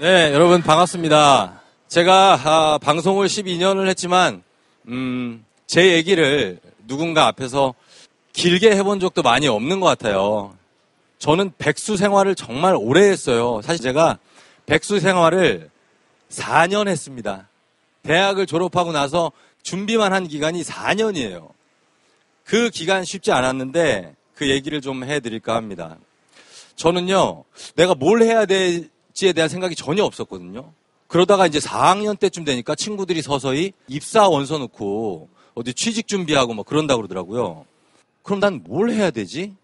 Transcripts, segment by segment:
네, 여러분 반갑습니다. 제가 아, 방송을 12년을 했지만 음, 제 얘기를 누군가 앞에서 길게 해본 적도 많이 없는 것 같아요. 저는 백수 생활을 정말 오래 했어요. 사실 제가 백수 생활을 4년 했습니다. 대학을 졸업하고 나서 준비만 한 기간이 4년이에요. 그 기간 쉽지 않았는데 그 얘기를 좀 해드릴까 합니다. 저는요, 내가 뭘 해야 될 지에 대한 생각이 전혀 없었거든요. 그러다가 이제 4학년 때쯤 되니까 친구들이 서서히 입사 원서 넣고 어디 취직 준비하고 뭐 그런다 그러더라고요. 그럼 난 뭘 해야 되지?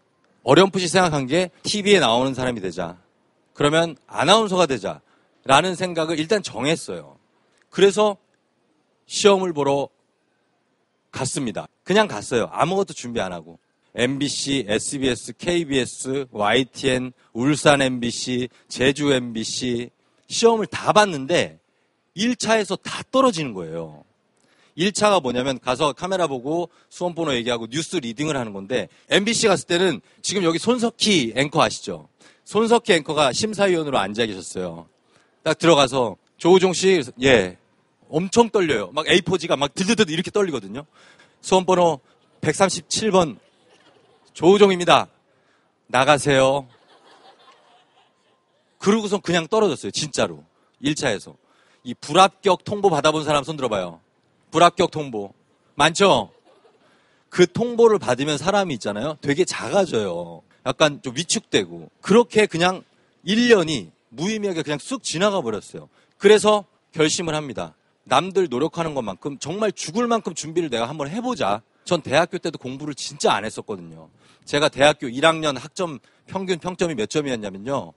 어렴풋이 생각한 게 TV에 나오는 사람이 되자. 그러면 아나운서가 되자. 라는 생각을 일단 정했어요. 그래서 시험을 보러 갔습니다. 그냥 갔어요. 아무것도 준비 안 하고. MBC, SBS, KBS, YTN, 울산 MBC, 제주 MBC 시험을 다 봤는데 1차에서 다 떨어지는 거예요. 1차가 뭐냐면 가서 카메라 보고 수험 번호 얘기하고 뉴스 리딩을 하는 건데 MBC 갔을 때는 지금 여기 손석희 앵커 아시죠? 손석희 앵커가 심사위원으로 앉아 계셨어요. 딱 들어가서 조우종 씨, 예, 엄청 떨려요. 막 A4지가 막 들들들 이렇게 떨리거든요. 수험 번호 137번 조우종입니다. 나가세요. 그러고선 그냥 떨어졌어요. 진짜로. 1차에서. 이 불합격 통보 받아본 사람 손 들어봐요. 불합격 통보. 많죠? 그 통보를 받으면 사람이 있잖아요. 되게 작아져요. 약간 좀 위축되고. 그렇게 그냥 1년이 무의미하게 그냥 쑥 지나가 버렸어요. 그래서 결심을 합니다. 남들 노력하는 것만큼 정말 죽을 만큼 준비를 내가 한번 해보자. 전 대학교 때도 공부를 진짜 안 했었거든요. 제가 대학교 1학년 학점 평균 평점이 몇 점이었냐면요.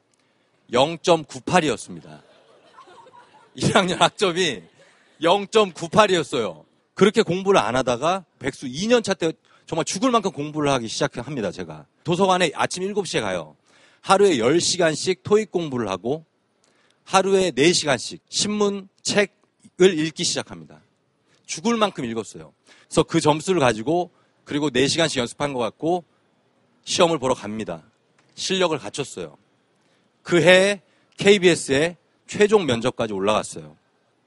0.98이었습니다. 1학년 학점이 0.98이었어요. 그렇게 공부를 안 하다가 백수 2년 차 때 정말 죽을 만큼 공부를 하기 시작합니다, 제가. 도서관에 아침 7시에 가요. 하루에 10시간씩 토익 공부를 하고 하루에 4시간씩 신문, 책을 읽기 시작합니다. 죽을 만큼 읽었어요. 그래서 그 점수를 가지고 그리고 4시간씩 연습한 것 같고 시험을 보러 갑니다. 실력을 갖췄어요. 그 해에 KBS에 최종 면접까지 올라갔어요.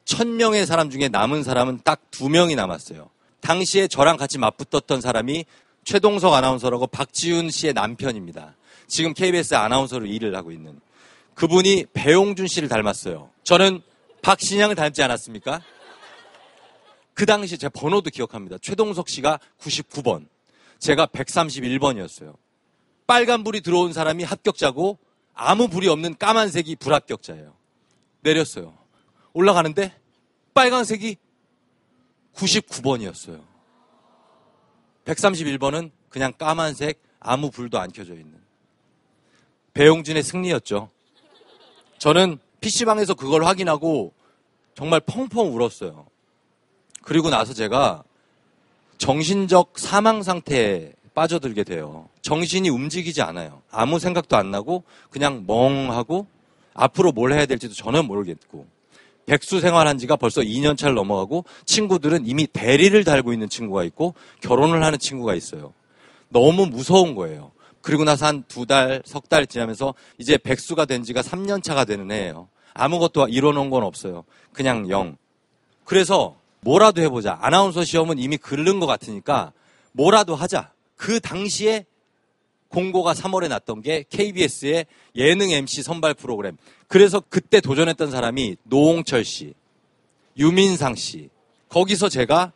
천 명의 사람 중에 남은 사람은 딱두 명이 남았어요. 당시에 저랑 같이 맞붙었던 사람이 최동석 아나운서라고 박지훈 씨의 남편입니다. 지금 KBS 아나운서로 일을 하고 있는 그분이 배용준 씨를 닮았어요. 저는 박신양을 닮지 않았습니까? 그 당시 제 번호도 기억합니다. 최동석 씨가 99번, 제가 131번이었어요. 빨간 불이 들어온 사람이 합격자고 아무 불이 없는 까만색이 불합격자예요. 내렸어요. 올라가는데 빨간색이 99번이었어요. 131번은 그냥 까만색 아무 불도 안 켜져 있는. 배용준의 승리였죠. 저는 PC방에서 그걸 확인하고 정말 펑펑 울었어요. 그리고 나서 제가 정신적 사망 상태에 빠져들게 돼요. 정신이 움직이지 않아요. 아무 생각도 안 나고 그냥 멍하고 앞으로 뭘 해야 될지도 전혀 모르겠고 백수 생활한 지가 벌써 2년 차를 넘어가고 친구들은 이미 대리를 달고 있는 친구가 있고 결혼을 하는 친구가 있어요. 너무 무서운 거예요. 그리고 나서 한 두 달, 석 달 지나면서 이제 백수가 된 지가 3년 차가 되는 해예요. 아무것도 이뤄놓은 건 없어요. 그냥 영. 그래서 뭐라도 해보자. 아나운서 시험은 이미 글른 것 같으니까 뭐라도 하자. 그 당시에 공고가 3월에 났던 게 KBS의 예능 MC 선발 프로그램. 그래서 그때 도전했던 사람이 노홍철 씨, 유민상 씨. 거기서 제가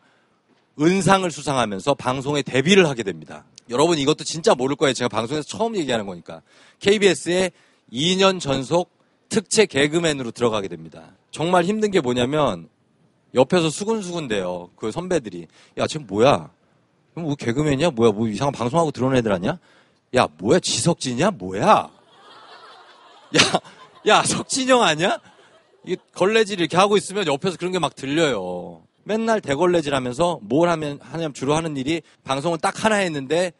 은상을 수상하면서 방송에 데뷔를 하게 됩니다. 여러분 이것도 진짜 모를 거예요. 제가 방송에서 처음 얘기하는 거니까. KBS에 2년 전속 특채 개그맨으로 들어가게 됩니다. 정말 힘든 게 뭐냐면 옆에서 수근수근대요. 그 선배들이. 야, 쟤 뭐야? 뭐 개그맨이야? 뭐야? 뭐 이상한 방송하고 들어온 애들 아니야? 야, 뭐야? 지석진이야? 뭐야? 야, 야, 석진형 아니야? 이 걸레질 이렇게 하고 있으면 옆에서 그런 게 막 들려요. 맨날 대걸레질 하면서 뭘 하면, 하냐면 주로 하는 일이 방송은 딱 하나 했는데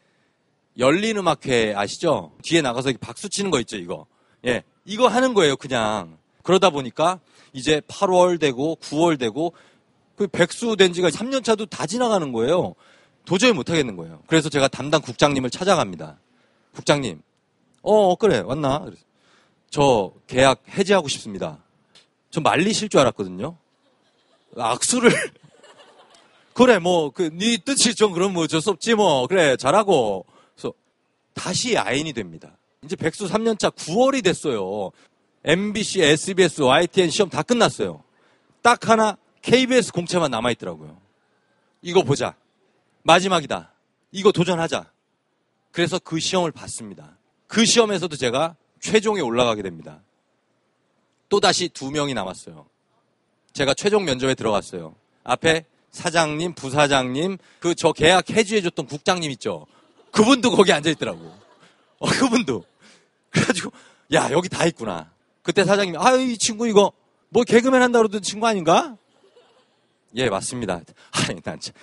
열린 음악회 아시죠? 뒤에 나가서 박수 치는 거 있죠, 이거. 예. 이거 하는 거예요, 그냥. 그러다 보니까 이제 8월 되고 9월 되고 그 백수 된 지가 3년 차도 다 지나가는 거예요. 도저히 못 하겠는 거예요. 그래서 제가 담당 국장님을 찾아갑니다. 국장님, 어, 어 그래, 왔나? 저 계약 해지하고 싶습니다. 전 말리실 줄 알았거든요. 악수를 그래 뭐 그 네 뜻이 좀 그럼 뭐 어쩔 수 없지 뭐 그래 잘하고 그래서 다시 야인이 됩니다. 이제 백수 3년차 9월이 됐어요. MBC, SBS, YTN 시험 다 끝났어요. 딱 하나 KBS 공채만 남아있더라고요. 이거 보자. 마지막이다. 이거 도전하자. 그래서 그 시험을 봤습니다. 그 시험에서도 제가 최종에 올라가게 됩니다. 또다시 두 명이 남았어요. 제가 최종 면접에 들어갔어요. 앞에 사장님, 부사장님, 그 저 계약 해지해줬던 국장님 있죠. 그분도 거기 앉아있더라고. 어, 그분도. 그래가지고, 야, 여기 다 있구나. 그때 사장님이, 아유, 이 친구 이거, 뭐 개그맨 한다 그러던 친구 아닌가? 예, 맞습니다. 아니, 난 참,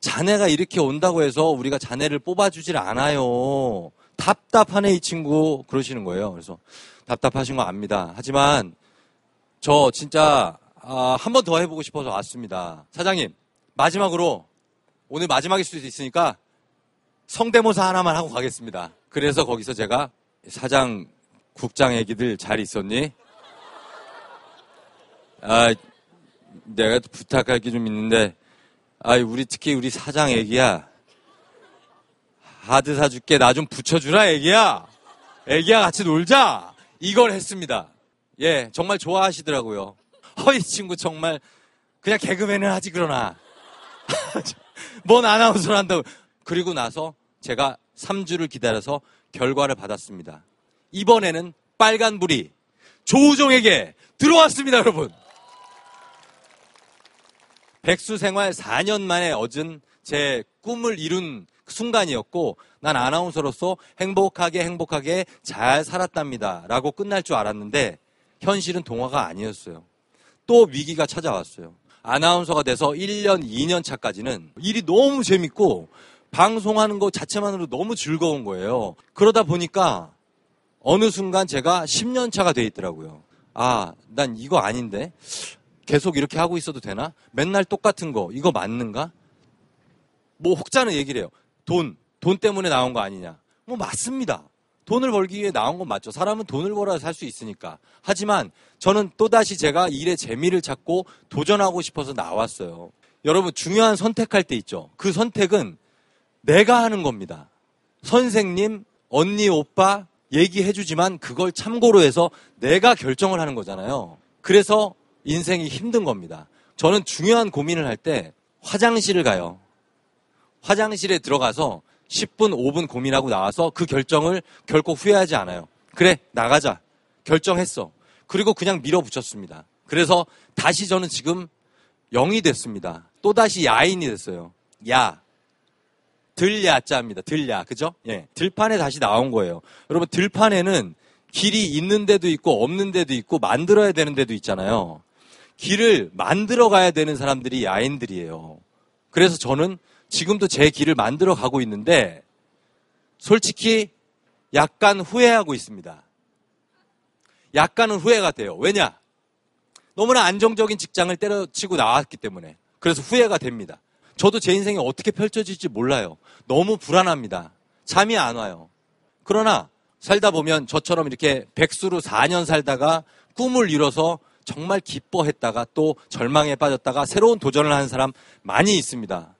자네가 이렇게 온다고 해서 우리가 자네를 뽑아주질 않아요. 답답하네, 이 친구. 그러시는 거예요. 그래서 답답하신 거 압니다. 하지만 저 진짜 아, 한 번 더 해보고 싶어서 왔습니다. 사장님, 마지막으로 오늘 마지막일 수도 있으니까 성대모사 하나만 하고 가겠습니다. 그래서 거기서 제가 사장, 국장 애기들 잘 있었니? 아, 내가 부탁할 게 좀 있는데, 아, 우리 특히 우리 사장 애기야. 하드 사줄게. 나 좀 붙여주라, 애기야. 애기야 같이 놀자. 이걸 했습니다. 예, 정말 좋아하시더라고요. 허이 친구 정말 그냥 개그맨을 하지 그러나. 뭔 아나운서를 한다고. 그리고 나서 제가 3주를 기다려서 결과를 받았습니다. 이번에는 빨간불이 조우종에게 들어왔습니다, 여러분. 백수 생활 4년 만에 얻은 제 꿈을 이룬 순간이었고, 난 아나운서로서 행복하게 행복하게 잘 살았답니다. 라고 끝날 줄 알았는데, 현실은 동화가 아니었어요. 또 위기가 찾아왔어요. 아나운서가 돼서 1년, 2년 차까지는 일이 너무 재밌고, 방송하는 것 자체만으로 너무 즐거운 거예요. 그러다 보니까 어느 순간 제가 10년 차가 돼 있더라고요. 아, 난 이거 아닌데? 계속 이렇게 하고 있어도 되나? 맨날 똑같은 거, 이거 맞는가? 뭐 혹자는 얘기를 해요. 돈, 돈 때문에 나온 거 아니냐? 뭐 맞습니다. 돈을 벌기 위해 나온 건 맞죠. 사람은 돈을 벌어야 살 수 있으니까. 하지만 저는 또다시 제가 일의 재미를 찾고 도전하고 싶어서 나왔어요. 여러분, 중요한 선택할 때 있죠. 그 선택은 내가 하는 겁니다. 선생님, 언니, 오빠 얘기해 주지만 그걸 참고로 해서 내가 결정을 하는 거잖아요. 그래서 인생이 힘든 겁니다. 저는 중요한 고민을 할 때 화장실을 가요. 화장실에 들어가서 10분, 5분 고민하고 나와서 그 결정을 결코 후회하지 않아요. 그래, 나가자. 결정했어. 그리고 그냥 밀어붙였습니다. 그래서 다시 저는 지금 영이 됐습니다. 또다시 야인이 됐어요. 야. 들야자입니다. 들야. 그죠? 예. 들판에 다시 나온 거예요. 여러분, 들판에는 길이 있는 데도 있고 없는 데도 있고 만들어야 되는 데도 있잖아요. 길을 만들어 가야 되는 사람들이 야인들이에요. 그래서 저는 지금도 제 길을 만들어 가고 있는데 솔직히 약간 후회하고 있습니다. 약간은 후회가 돼요. 왜냐? 너무나 안정적인 직장을 때려치고 나왔기 때문에. 그래서 후회가 됩니다. 저도 제 인생이 어떻게 펼쳐질지 몰라요. 너무 불안합니다. 잠이 안 와요. 그러나 살다 보면 저처럼 이렇게 백수로 4년 살다가 꿈을 이뤄서 정말 기뻐했다가 또 절망에 빠졌다가 새로운 도전을 하는 사람 많이 있습니다.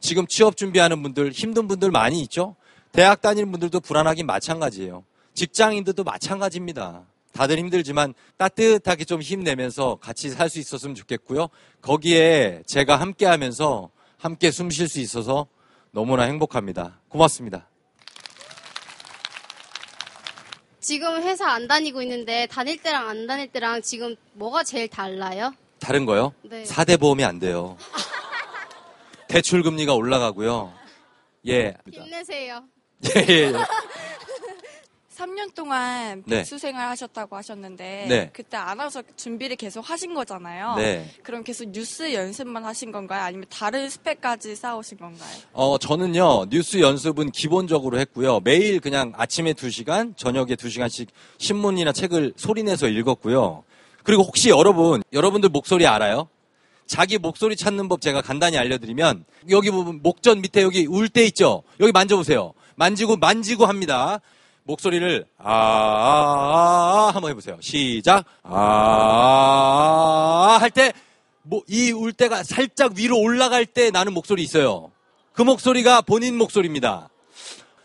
지금 취업 준비하는 분들, 힘든 분들 많이 있죠? 대학 다니는 분들도 불안하긴 마찬가지예요. 직장인들도 마찬가지입니다. 다들 힘들지만 따뜻하게 좀 힘내면서 같이 살 수 있었으면 좋겠고요. 거기에 제가 함께 하면서 함께 숨 쉴 수 있어서 너무나 행복합니다. 고맙습니다. 지금 회사 안 다니고 있는데 다닐 때랑 안 다닐 때랑 지금 뭐가 제일 달라요? 다른 거요? 네. 4대 보험이 안 돼요. 대출 금리가 올라가고요. 예. 힘내세요. 예, 예, 예. 3년 동안 네. 백수 생활 하셨다고 하셨는데 네. 그때 아나운서 준비를 계속 하신 거잖아요. 네. 그럼 계속 뉴스 연습만 하신 건가요? 아니면 다른 스펙까지 쌓으신 건가요? 어, 저는요, 뉴스 연습은 기본적으로 했고요. 매일 그냥 아침에 2시간, 저녁에 2시간씩 신문이나 책을 소리내서 읽었고요. 그리고 혹시 여러분, 여러분들 목소리 알아요? 자기 목소리 찾는 법 제가 간단히 알려드리면, 여기 부분, 목전 밑에 여기 울 때 있죠? 여기 만져보세요. 만지고, 만지고 합니다. 목소리를, 아, 아, 아, 아, 한번 해보세요. 시작. 아, 아, 이 울대가 살짝 위로 올라갈 때 나는 목소리 있어요. 그 목소리가 본인 목소리입니다.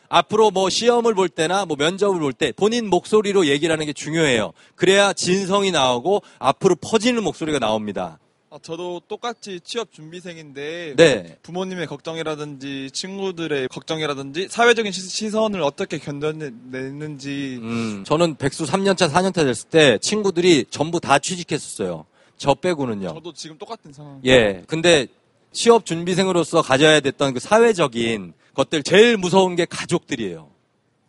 앞으로 뭐 시험을 볼 때나 뭐 면접을 볼 때 본인 목소리로 얘기를 하는 게 중요해요. 그래야 진성이 나오고 앞으로 퍼지는 목소리가 나옵니다. 아, 저도 똑같이 취업 준비생인데 네. 부모님의 걱정이라든지 친구들의 걱정이라든지 사회적인 시, 선을 어떻게 견뎌내는지 음, 저는 백수 3년차, 4년차 됐을 때 친구들이 전부 다 취직했었어요. 저 빼고는요. 저도 지금 똑같은 상황. 예. 근데 취업 준비생으로서 가져야 됐던 그 사회적인 것들 제일 무서운 게 가족들이에요.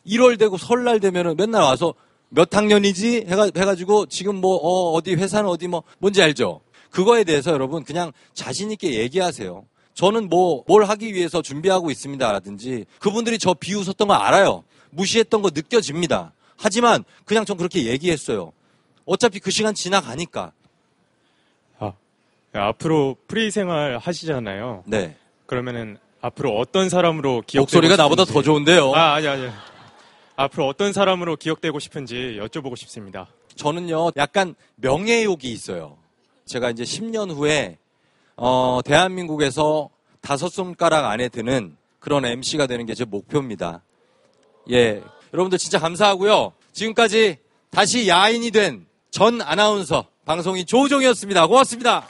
1월 되고 설날 되면은 맨날 와서 몇 학년이지 해가, 해가지고 지금 뭐 어, 어디 회사는 어디 뭐 뭔지 알죠? 그거에 대해서 여러분 그냥 자신 있게 얘기하세요. 저는 뭐 뭘 하기 위해서 준비하고 있습니다라든지 그분들이 저 비웃었던 거 알아요. 무시했던 거 느껴집니다. 하지만 그냥 전 그렇게 얘기했어요. 어차피 그 시간 지나가니까. 아, 앞으로 프리 생활 하시잖아요. 네. 그러면은 앞으로 어떤 사람으로 기억되고 목소리가 나보다 싶은지. 더 좋은데요. 아, 아니 아니. 앞으로 어떤 사람으로 기억되고 싶은지 여쭤보고 싶습니다. 저는요, 약간 명예욕이 있어요. 제가 이제 10년 후에, 어, 대한민국에서 다섯 손가락 안에 드는 그런 MC가 되는 게 제 목표입니다. 예. 여러분들 진짜 감사하고요. 지금까지 다시 야인이 된 전 아나운서, 방송인 조우종이었습니다. 고맙습니다.